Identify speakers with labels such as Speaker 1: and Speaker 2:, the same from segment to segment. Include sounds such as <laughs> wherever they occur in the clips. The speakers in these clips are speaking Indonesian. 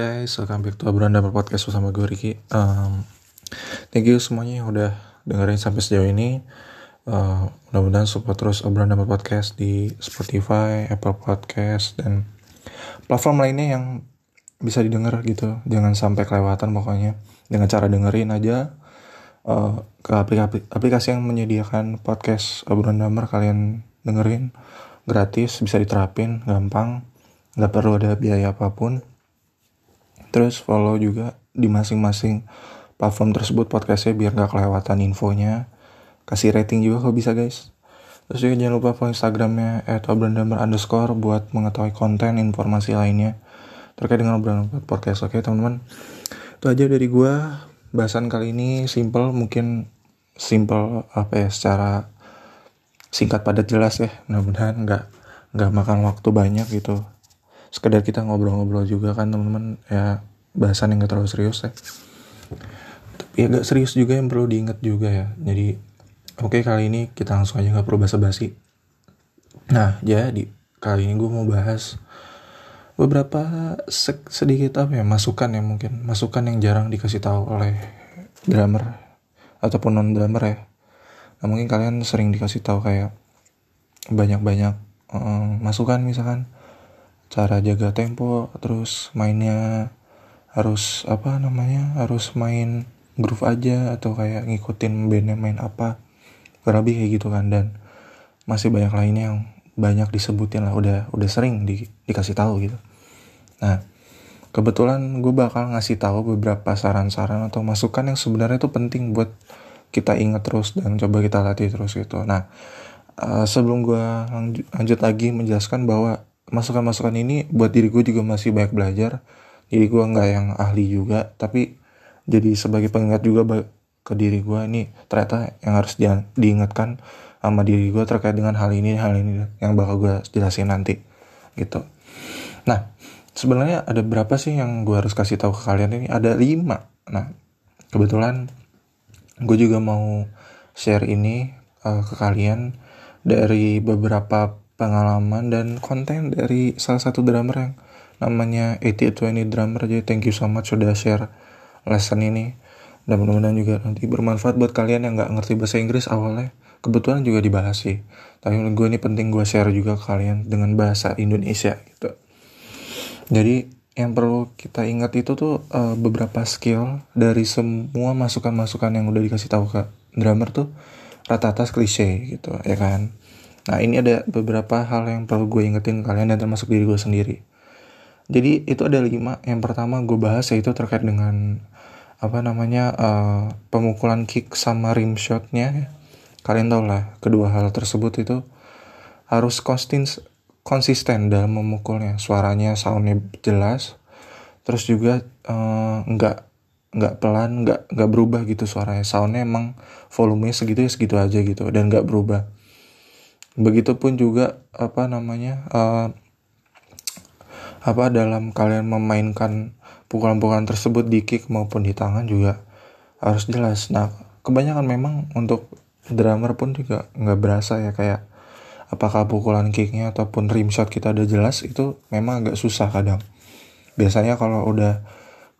Speaker 1: Guys, welcome back to Obrolan Damar Podcast bersama gue Ricky. Um, Thank you semuanya yang udah dengerin sampai sejauh ini. Uh, Mudah-mudahan support terus Obrolan Damar Podcast di Spotify, Apple Podcast, dan platform lainnya yang bisa didengar gitu. Jangan sampai kelewatan pokoknya. Dengan cara dengerin aja uh, ke aplikasi, aplikasi yang menyediakan podcast Obrolan Damar kalian dengerin. Gratis bisa diterapin gampang. Nggak perlu ada biaya apa pun terus follow juga di masing-masing platform tersebut podcastnya biar gak kelewatan infonya. Kasih rating juga kalau bisa guys. Terus juga jangan lupa follow instagramnya @obrandamber underscore buat mengetahui konten informasi lainnya terkait dengan obrolan podcast. Oke teman-teman. Itu aja dari gua. Bahasan kali ini simple mungkin simple apa ya secara singkat padat jelas ya. Mudah-mudahan nggak nggak makan waktu banyak gitu sekedar kita ngobrol-ngobrol juga kan teman-teman. Ya bahasan yang gak terlalu serius ya. Tapi agak serius juga yang perlu diingat juga ya. Jadi oke okay, kali ini kita langsung aja nggak perlu basa-basi. Nah jadi kali ini gue mau bahas beberapa sedikit apa ya masukan ya mungkin. Masukan yang jarang dikasih tahu oleh drummer ataupun non drummer ya. Nah mungkin kalian sering dikasih tahu kayak banyak-banyak um, masukan misalkan cara jaga tempo terus mainnya harus apa namanya harus main groove aja atau kayak ngikutin bandnya main apa. Kurang lebih kayak gitu kan dan masih banyak lainnya yang banyak disebutin lah udah udah sering di, dikasih tahu gitu. Nah kebetulan gue bakal ngasih tahu beberapa saran-saran atau masukan yang sebenarnya itu penting buat kita ingat terus dan coba kita latih terus gitu. Nah uh, sebelum gue lanjut lagi menjelaskan bahwa masukan-masukan ini buat diri gue juga masih banyak belajar. Jadi gue nggak yang ahli juga tapi jadi sebagai pengingat juga ke diri gue ini ternyata yang harus di diingatkan sama diri gue terkait dengan hal ini hal ini yang bakal gue jelasin nanti gitu. Nah sebenarnya ada berapa sih yang gue harus kasih tahu ke kalian ini? Ada lima. Nah kebetulan gue juga mau share ini uh, ke kalian dari beberapa pengalaman dan konten dari salah satu drummer yang namanya 8820 drummer. Jadi thank you so much sudah share lesson ini. Dan mudah-mudahan juga nanti bermanfaat buat kalian yang nggak ngerti bahasa Inggris awalnya. Kebetulan juga dibahas sih tapi menurut gue ini penting gue share juga ke kalian dengan bahasa Indonesia gitu. Jadi yang perlu kita ingat itu tuh uh, beberapa skill dari semua masukan-masukan yang udah dikasih tahu ke drummer tuh rata-rata klise gitu ya kan Nah ini ada beberapa hal yang perlu gue ingetin kalian dan termasuk diri gue sendiri. Jadi itu ada lima. Yang pertama gue bahas yaitu terkait dengan apa namanya uh, pemukulan kick sama rim shotnya. Kalian tau lah kedua hal tersebut itu harus konsisten konsisten dalam memukulnya. Suaranya soundnya jelas. Terus juga uh, nggak nggak pelan nggak nggak berubah gitu suaranya soundnya emang volumenya segitu ya segitu aja gitu dan nggak berubah begitupun juga apa namanya uh, apa dalam kalian memainkan pukulan-pukulan tersebut di kick maupun di tangan juga harus jelas. Nah kebanyakan memang untuk drummer pun juga nggak berasa ya kayak apakah pukulan kicknya ataupun rim shot kita udah jelas itu memang agak susah kadang. Biasanya kalau udah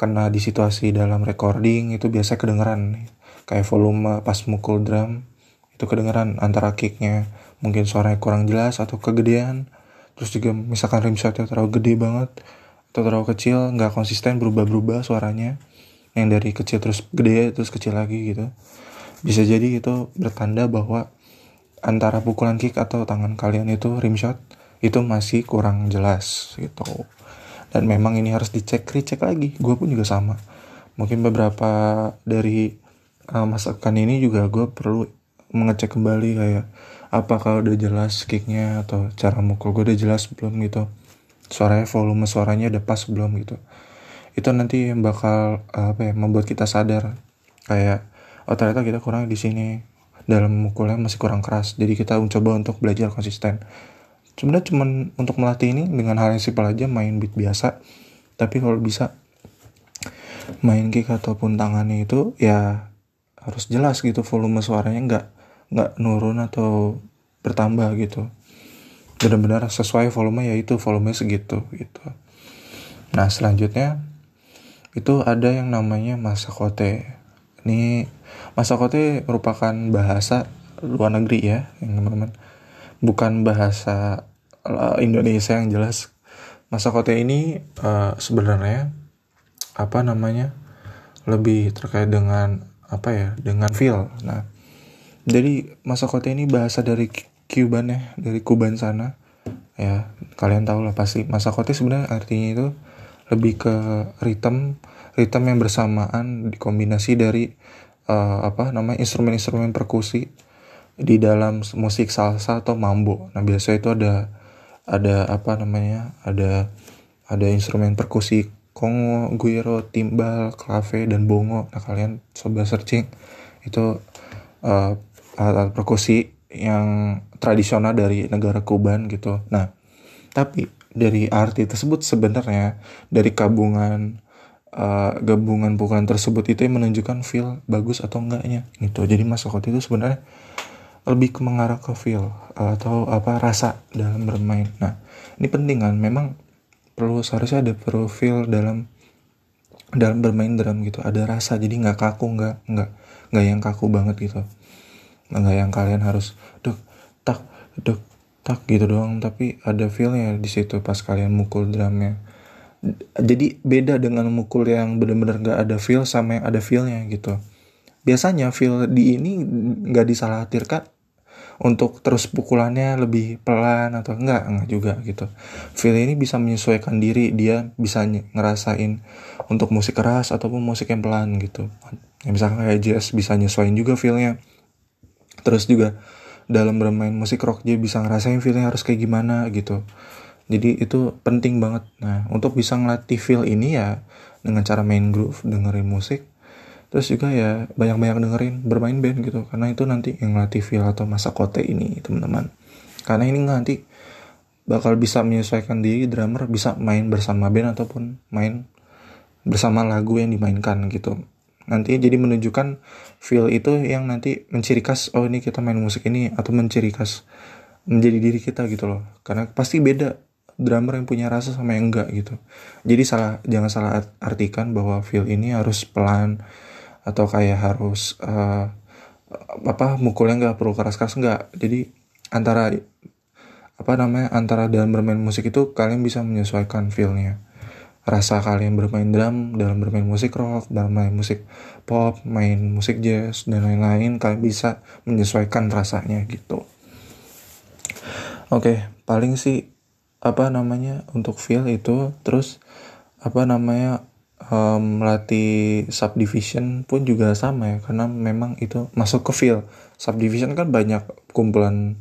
Speaker 1: kena di situasi dalam recording itu biasa kedengeran. Kayak volume pas mukul drum itu kedengeran antara kicknya mungkin suaranya kurang jelas atau kegedean. Terus juga misalkan rim shotnya terlalu gede banget atau terlalu kecil nggak konsisten berubah-berubah suaranya. Yang dari kecil terus gede terus kecil lagi gitu. Bisa jadi itu bertanda bahwa antara pukulan kick atau tangan kalian itu rim shot itu masih kurang jelas gitu. Dan memang ini harus dicek recheck lagi. Gue pun juga sama. Mungkin beberapa dari uh, masakan ini juga gue perlu mengecek kembali kayak apakah udah jelas kicknya atau cara mukul gue udah jelas belum gitu. Suaranya volume suaranya udah pas belum gitu. Itu nanti bakal apa ya membuat kita sadar. Kayak oh ternyata kita kurang di sini. Dalam mukulnya masih kurang keras. Jadi kita mencoba untuk belajar konsisten. Sebenarnya cuman untuk melatih ini dengan hal yang simpel aja main beat biasa. Tapi kalau bisa main kick ataupun tangannya itu ya harus jelas gitu volume suaranya. Nggak nggak nurun atau bertambah gitu. Benar-benar sesuai volume yaitu volume segitu gitu. Nah selanjutnya itu ada yang namanya masakote. Ini masakote merupakan bahasa luar negeri ya teman-teman. Bukan bahasa eh, Indonesia yang jelas. Masakote ini uh, sebenarnya apa namanya lebih terkait dengan apa ya dengan feel. Nah jadi masakote ini bahasa dari Cuban ya dari Kuban sana ya kalian tahu lah pasti masakote sebenarnya artinya itu lebih ke ritme ritme yang bersamaan dikombinasi dari uh, apa namanya instrumen-instrumen perkusi di dalam musik salsa atau mambo. Nah biasanya itu ada ada apa namanya ada ada instrumen perkusi kongo, guiro, timbal, clave dan bongo. Nah kalian coba searching itu uh, alat-alat perkusi yang tradisional dari negara Kuban gitu. Nah tapi dari arti tersebut sebenarnya dari gabungan uh, gabungan pukulan tersebut itu yang menunjukkan feel bagus atau enggaknya gitu. Jadi masukot itu sebenarnya lebih ke mengarah ke feel atau apa rasa dalam bermain. Nah, ini penting kan. Memang perlu seharusnya ada profil dalam dalam bermain drum gitu. Ada rasa jadi nggak kaku nggak nggak nggak yang kaku banget gitu. Nggak yang kalian harus duk tak duk tak gitu doang. Tapi ada feelnya di situ pas kalian mukul drumnya. Jadi beda dengan mukul yang benar-benar gak ada feel sama yang ada feelnya gitu. Biasanya feel di ini nggak disalahatirkan untuk terus pukulannya lebih pelan atau enggak enggak juga gitu. Feel ini bisa menyesuaikan diri dia bisa ngerasain untuk musik keras ataupun musik yang pelan gitu. Ya, misalkan kayak jazz bisa nyesuaiin juga feelnya terus juga dalam bermain musik rock dia bisa ngerasain feelnya harus kayak gimana gitu. Jadi itu penting banget. Nah untuk bisa ngelatih feel ini ya dengan cara main groove dengerin musik terus juga ya banyak-banyak dengerin bermain band gitu. Karena itu nanti yang ngelatih feel atau masa kote ini teman-teman. Karena ini nanti bakal bisa menyesuaikan diri drummer bisa main bersama band ataupun main bersama lagu yang dimainkan gitu nanti jadi menunjukkan feel itu yang nanti menciri khas oh ini kita main musik ini atau menciri khas menjadi diri kita gitu loh. Karena pasti beda drummer yang punya rasa sama yang enggak gitu. Jadi salah jangan salah artikan bahwa feel ini harus pelan atau kayak harus uh, apa mukulnya nggak perlu keras-keras nggak jadi antara apa namanya antara dalam bermain musik itu kalian bisa menyesuaikan feelnya rasa kalian bermain drum dalam bermain musik rock dalam main musik pop main musik jazz dan lain-lain kalian bisa menyesuaikan rasanya gitu. Oke okay, paling sih apa namanya untuk feel itu terus apa namanya um, melatih subdivision pun juga sama ya karena memang itu masuk ke feel. Subdivision kan banyak kumpulan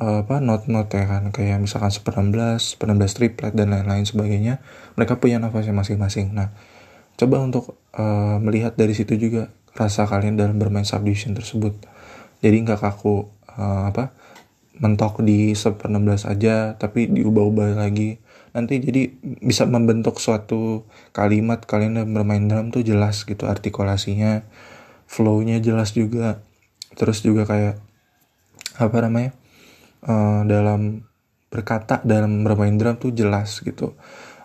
Speaker 1: apa not-not ya kan. Kayak misalkan seper 16, seper 16 triplet dan lain-lain sebagainya mereka punya nafasnya masing-masing. Nah coba untuk uh, melihat dari situ juga rasa kalian dalam bermain subdivision tersebut. Jadi nggak kaku uh, apa mentok di seper 16 aja tapi diubah-ubah lagi. Nanti jadi bisa membentuk suatu kalimat kalian bermain drum tuh jelas gitu artikulasinya flownya jelas juga. Terus juga kayak apa namanya uh, dalam berkata dalam bermain drum tuh jelas gitu.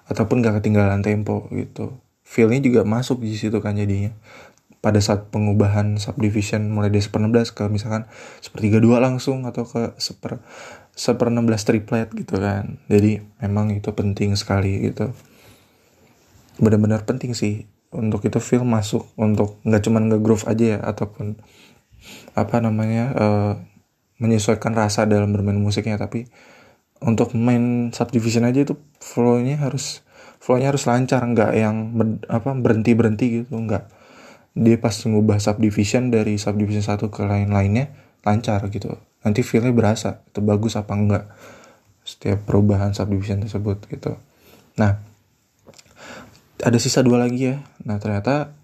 Speaker 1: Ataupun gak ketinggalan tempo gitu. Feelnya juga masuk di situ kan jadinya. Pada saat pengubahan subdivision mulai dari seper 16 ke misalkan sepertiga dua langsung atau ke seper seper 16 triplet gitu kan. Jadi memang itu penting sekali gitu. Benar-benar penting sih untuk itu film masuk untuk nggak cuman nge-groove aja ya ataupun apa namanya uh, menyesuaikan rasa dalam bermain musiknya tapi untuk main subdivision aja itu flownya harus flownya harus lancar nggak yang ber, apa berhenti berhenti gitu nggak. Dia pas ngubah subdivision dari subdivision satu ke lain lainnya lancar gitu. Nanti feelnya berasa itu bagus apa enggak setiap perubahan subdivision tersebut gitu. Nah ada sisa dua lagi ya. Nah ternyata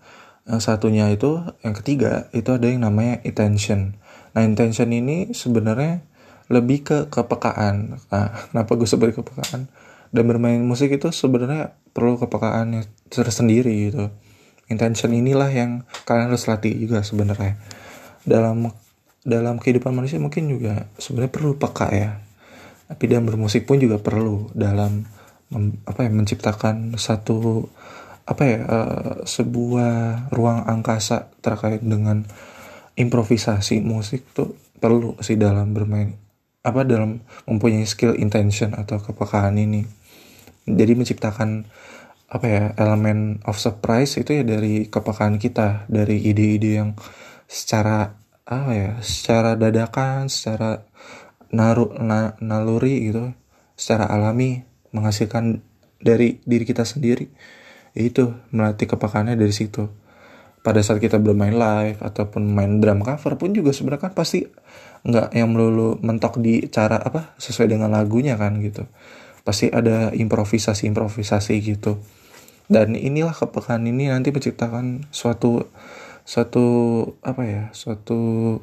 Speaker 1: yang satunya itu yang ketiga itu ada yang namanya intention nah intention ini sebenarnya lebih ke kepekaan. Nah <laughs> kenapa gue sebut kepekaan? Dan bermain musik itu sebenarnya perlu kepekaan tersendiri gitu. Intention inilah yang kalian harus latih juga sebenarnya. Dalam dalam kehidupan manusia mungkin juga sebenarnya perlu peka ya. Tapi dalam bermusik pun juga perlu. Dalam mem, apa ya menciptakan satu apa ya uh, sebuah ruang angkasa terkait dengan improvisasi musik tuh perlu sih dalam bermain apa dalam mempunyai skill intention atau kepekaan ini. Jadi menciptakan apa ya elemen of surprise itu ya dari kepekaan kita dari ide-ide yang secara apa ya secara dadakan secara naru na, naluri gitu secara alami menghasilkan dari diri kita sendiri. Itu melatih kepekaannya dari situ pada saat kita bermain live ataupun main drum cover pun juga sebenarnya kan pasti nggak yang melulu mentok di cara apa sesuai dengan lagunya kan gitu. Pasti ada improvisasi improvisasi gitu. Dan inilah kepekaan ini nanti menciptakan suatu suatu apa ya suatu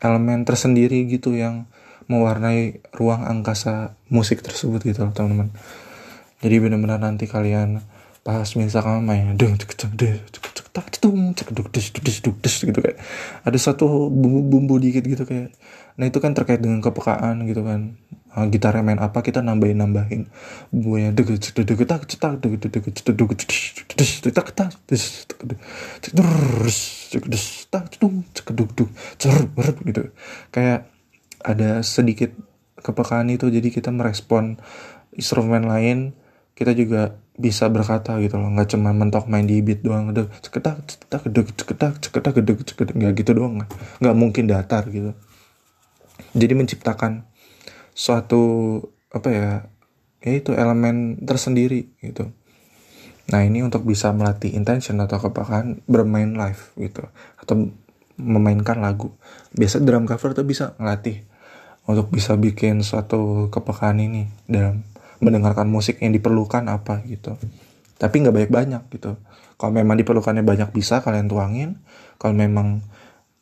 Speaker 1: elemen tersendiri gitu yang mewarnai ruang angkasa musik tersebut gitu loh teman-teman. Jadi benar-benar nanti kalian pas misalkan main deng cek cek tak cetung cek duk des des des gitu kayak. Ada satu bumbu-bumbu dikit gitu kayak. Nah itu kan terkait dengan kepekaan gitu kan. Uh, gitarnya main apa kita nambahin nambahin. Bumbunya deg deg tak cetak deg deg cek deg des tak tak des terus des tak cetung cek duk duk cer gitu. Kayak ada sedikit kepekaan itu jadi kita merespon instrumen lain kita juga bisa berkata gitu loh nggak cuma mentok main di beat doang udah ceketak ceketak gedeg ceketak ceketak gedeg ceketak nggak gitu doang nggak mungkin datar gitu. Jadi menciptakan suatu apa ya ya itu elemen tersendiri gitu. Nah ini untuk bisa melatih intention atau kepakan bermain live gitu atau memainkan lagu. Biasa drum cover tuh bisa ngelatih untuk bisa bikin suatu kepekaan ini dalam mendengarkan musik yang diperlukan apa gitu. Tapi nggak banyak banyak gitu. Kalau memang diperlukannya banyak bisa kalian tuangin. Kalau memang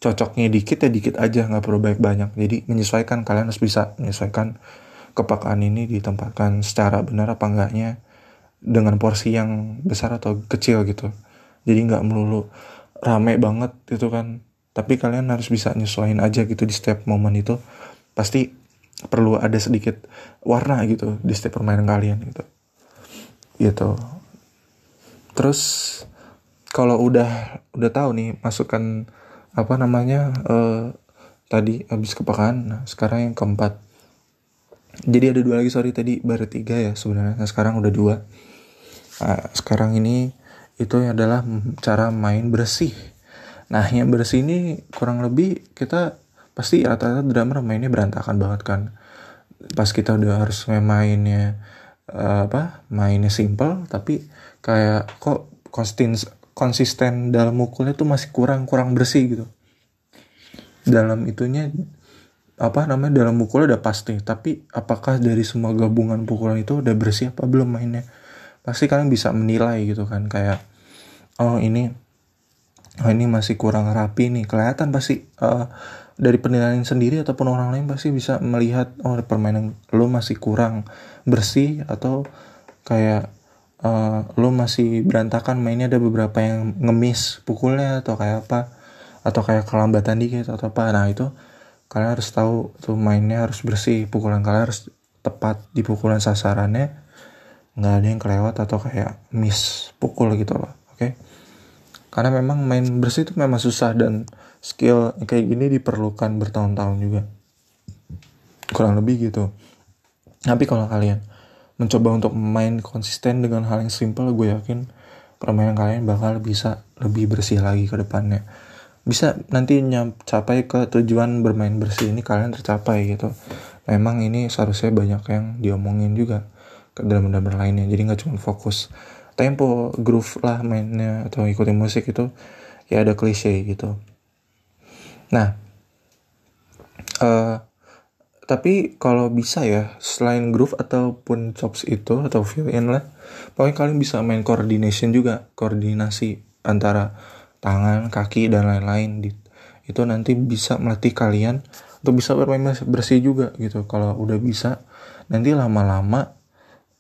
Speaker 1: cocoknya dikit ya dikit aja nggak perlu banyak banyak jadi menyesuaikan kalian harus bisa menyesuaikan kepakaan ini ditempatkan secara benar apa enggaknya dengan porsi yang besar atau kecil gitu. Jadi nggak melulu rame banget gitu kan. Tapi kalian harus bisa nyesuaiin aja gitu di setiap momen itu. Pasti perlu ada sedikit warna gitu di setiap permainan kalian gitu. Gitu. Terus kalau udah udah tahu nih masukan apa namanya uh, tadi habis kepekaan nah sekarang yang keempat. Jadi ada dua lagi sorry tadi baru tiga ya sebenarnya. Nah, sekarang udah dua. Nah, sekarang ini itu adalah cara main bersih. Nah yang bersih ini kurang lebih kita pasti rata-rata drummer mainnya berantakan banget kan. Pas kita udah harus mainnya uh, apa mainnya simple tapi kayak kok konsisten konsisten dalam mukulnya tuh masih kurang kurang bersih gitu. Dalam itunya apa namanya dalam mukulnya udah pasti tapi apakah dari semua gabungan pukulan itu udah bersih apa belum mainnya? Pasti kalian bisa menilai gitu kan kayak oh ini oh ini masih kurang rapi nih. Kelihatan pasti uh, dari penilaian sendiri ataupun orang lain pasti bisa melihat oh permainan lo masih kurang bersih atau kayak uh, lo masih berantakan mainnya ada beberapa yang ngemis pukulnya atau kayak apa atau kayak kelambatan dikit atau apa nah itu kalian harus tahu tuh mainnya harus bersih pukulan kalian harus tepat di pukulan sasarannya nggak ada yang kelewat atau kayak miss pukul gitu loh oke okay? Karena memang main bersih itu memang susah dan skill kayak gini diperlukan bertahun-tahun juga. Kurang lebih gitu. Tapi kalau kalian mencoba untuk main konsisten dengan hal yang simple gue yakin permainan kalian bakal bisa lebih bersih lagi ke depannya. Bisa nanti capai ke tujuan bermain bersih ini kalian tercapai gitu. Memang ini seharusnya banyak yang diomongin juga ke dalam dalam lainnya. Jadi nggak cuma fokus tempo groove lah mainnya atau ikutin musik itu ya ada klise gitu. Nah uh, tapi kalau bisa ya selain groove ataupun chops itu atau fill in lah pokoknya kalian bisa main coordination juga koordinasi antara tangan kaki dan lain-lain itu nanti bisa melatih kalian untuk bisa bermain bersih juga gitu. Kalau udah bisa nanti lama-lama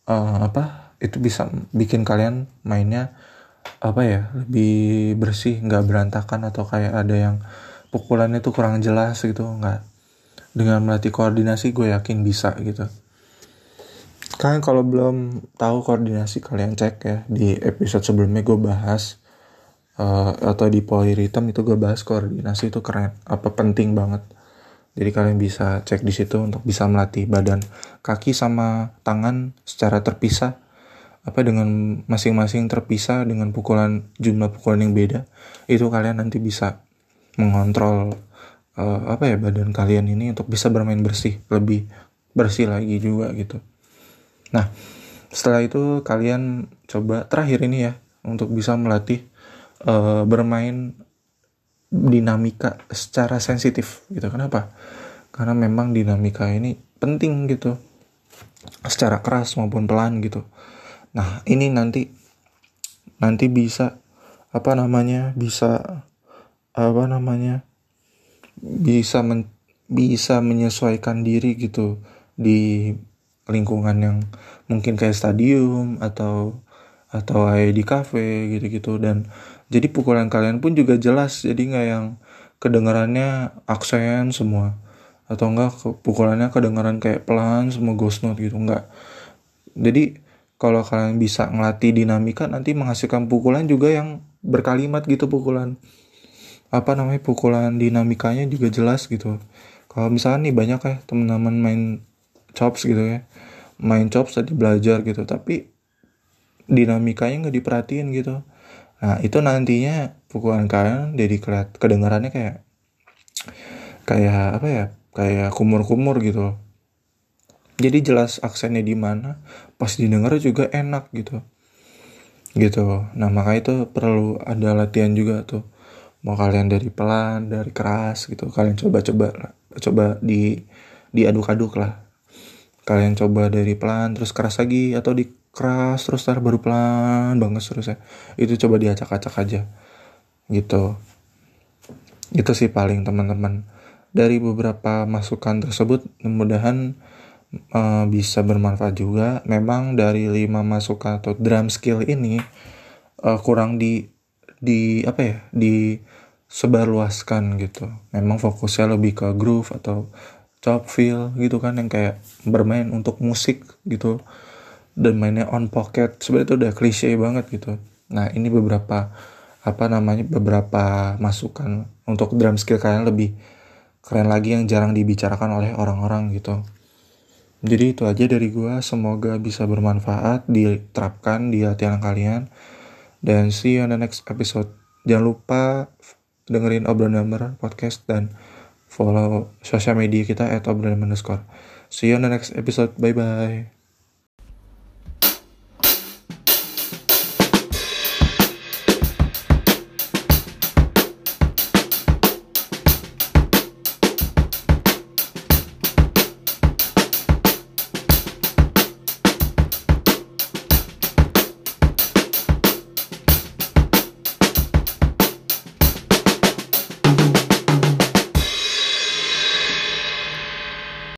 Speaker 1: uh, apa itu bisa bikin kalian mainnya apa ya lebih bersih nggak berantakan atau kayak ada yang pukulannya tuh kurang jelas gitu nggak. Dengan melatih koordinasi gue yakin bisa gitu. Kalian kalau belum tahu koordinasi kalian cek ya. Di episode sebelumnya gue bahas uh, atau di poliritem itu gue bahas koordinasi itu keren apa penting banget. Jadi kalian bisa cek di situ untuk bisa melatih badan kaki sama tangan secara terpisah apa dengan masing-masing terpisah dengan pukulan jumlah pukulan yang beda itu kalian nanti bisa mengontrol uh, apa ya badan kalian ini untuk bisa bermain bersih lebih bersih lagi juga gitu. Nah setelah itu kalian coba terakhir ini ya untuk bisa melatih uh, bermain dinamika secara sensitif gitu. Kenapa? Karena memang dinamika ini penting gitu secara keras maupun pelan gitu Nah, ini nanti nanti bisa apa namanya? bisa apa namanya? bisa men, bisa menyesuaikan diri gitu di lingkungan yang mungkin kayak stadium atau atau kayak di cafe gitu-gitu dan jadi pukulan kalian pun juga jelas jadi nggak yang kedengarannya aksen semua atau enggak pukulannya kedengaran kayak pelan semua ghost note gitu enggak jadi kalau kalian bisa ngelatih dinamika nanti menghasilkan pukulan juga yang berkalimat gitu pukulan. Apa namanya pukulan dinamikanya juga jelas gitu. Kalau misalnya nih banyak ya teman-teman main chops gitu ya. Main chops tadi belajar gitu tapi dinamikanya nggak diperhatiin gitu. Nah itu nantinya pukulan kalian jadi kedengarannya kayak kayak apa ya? Kayak kumur-kumur gitu jadi jelas aksennya di mana pas didengar juga enak gitu. Gitu. Nah maka itu perlu ada latihan juga tuh. Mau kalian dari pelan dari keras gitu kalian coba-coba coba di diaduk-aduk lah. Kalian coba dari pelan terus keras lagi atau di keras terus tar baru pelan banget terus ya itu coba diacak-acak aja. Gitu. Itu sih paling teman-teman. Dari beberapa masukan tersebut mudah-mudahan uh, bisa bermanfaat juga. Memang dari lima masukan atau drum skill ini uh, kurang di di apa ya di sebarluaskan gitu. Memang fokusnya lebih ke groove atau chop feel gitu kan yang kayak bermain untuk musik gitu dan mainnya on pocket sebenarnya itu udah klise banget gitu. Nah ini beberapa apa namanya beberapa masukan untuk drum skill kalian lebih keren lagi yang jarang dibicarakan oleh orang-orang gitu. Jadi itu aja dari gue, semoga bisa bermanfaat, diterapkan di latihan kalian. Dan see you on the next episode. Jangan lupa dengerin obrolan number podcast dan follow sosial media kita at obrolan underscore. See you on the next episode. Bye bye.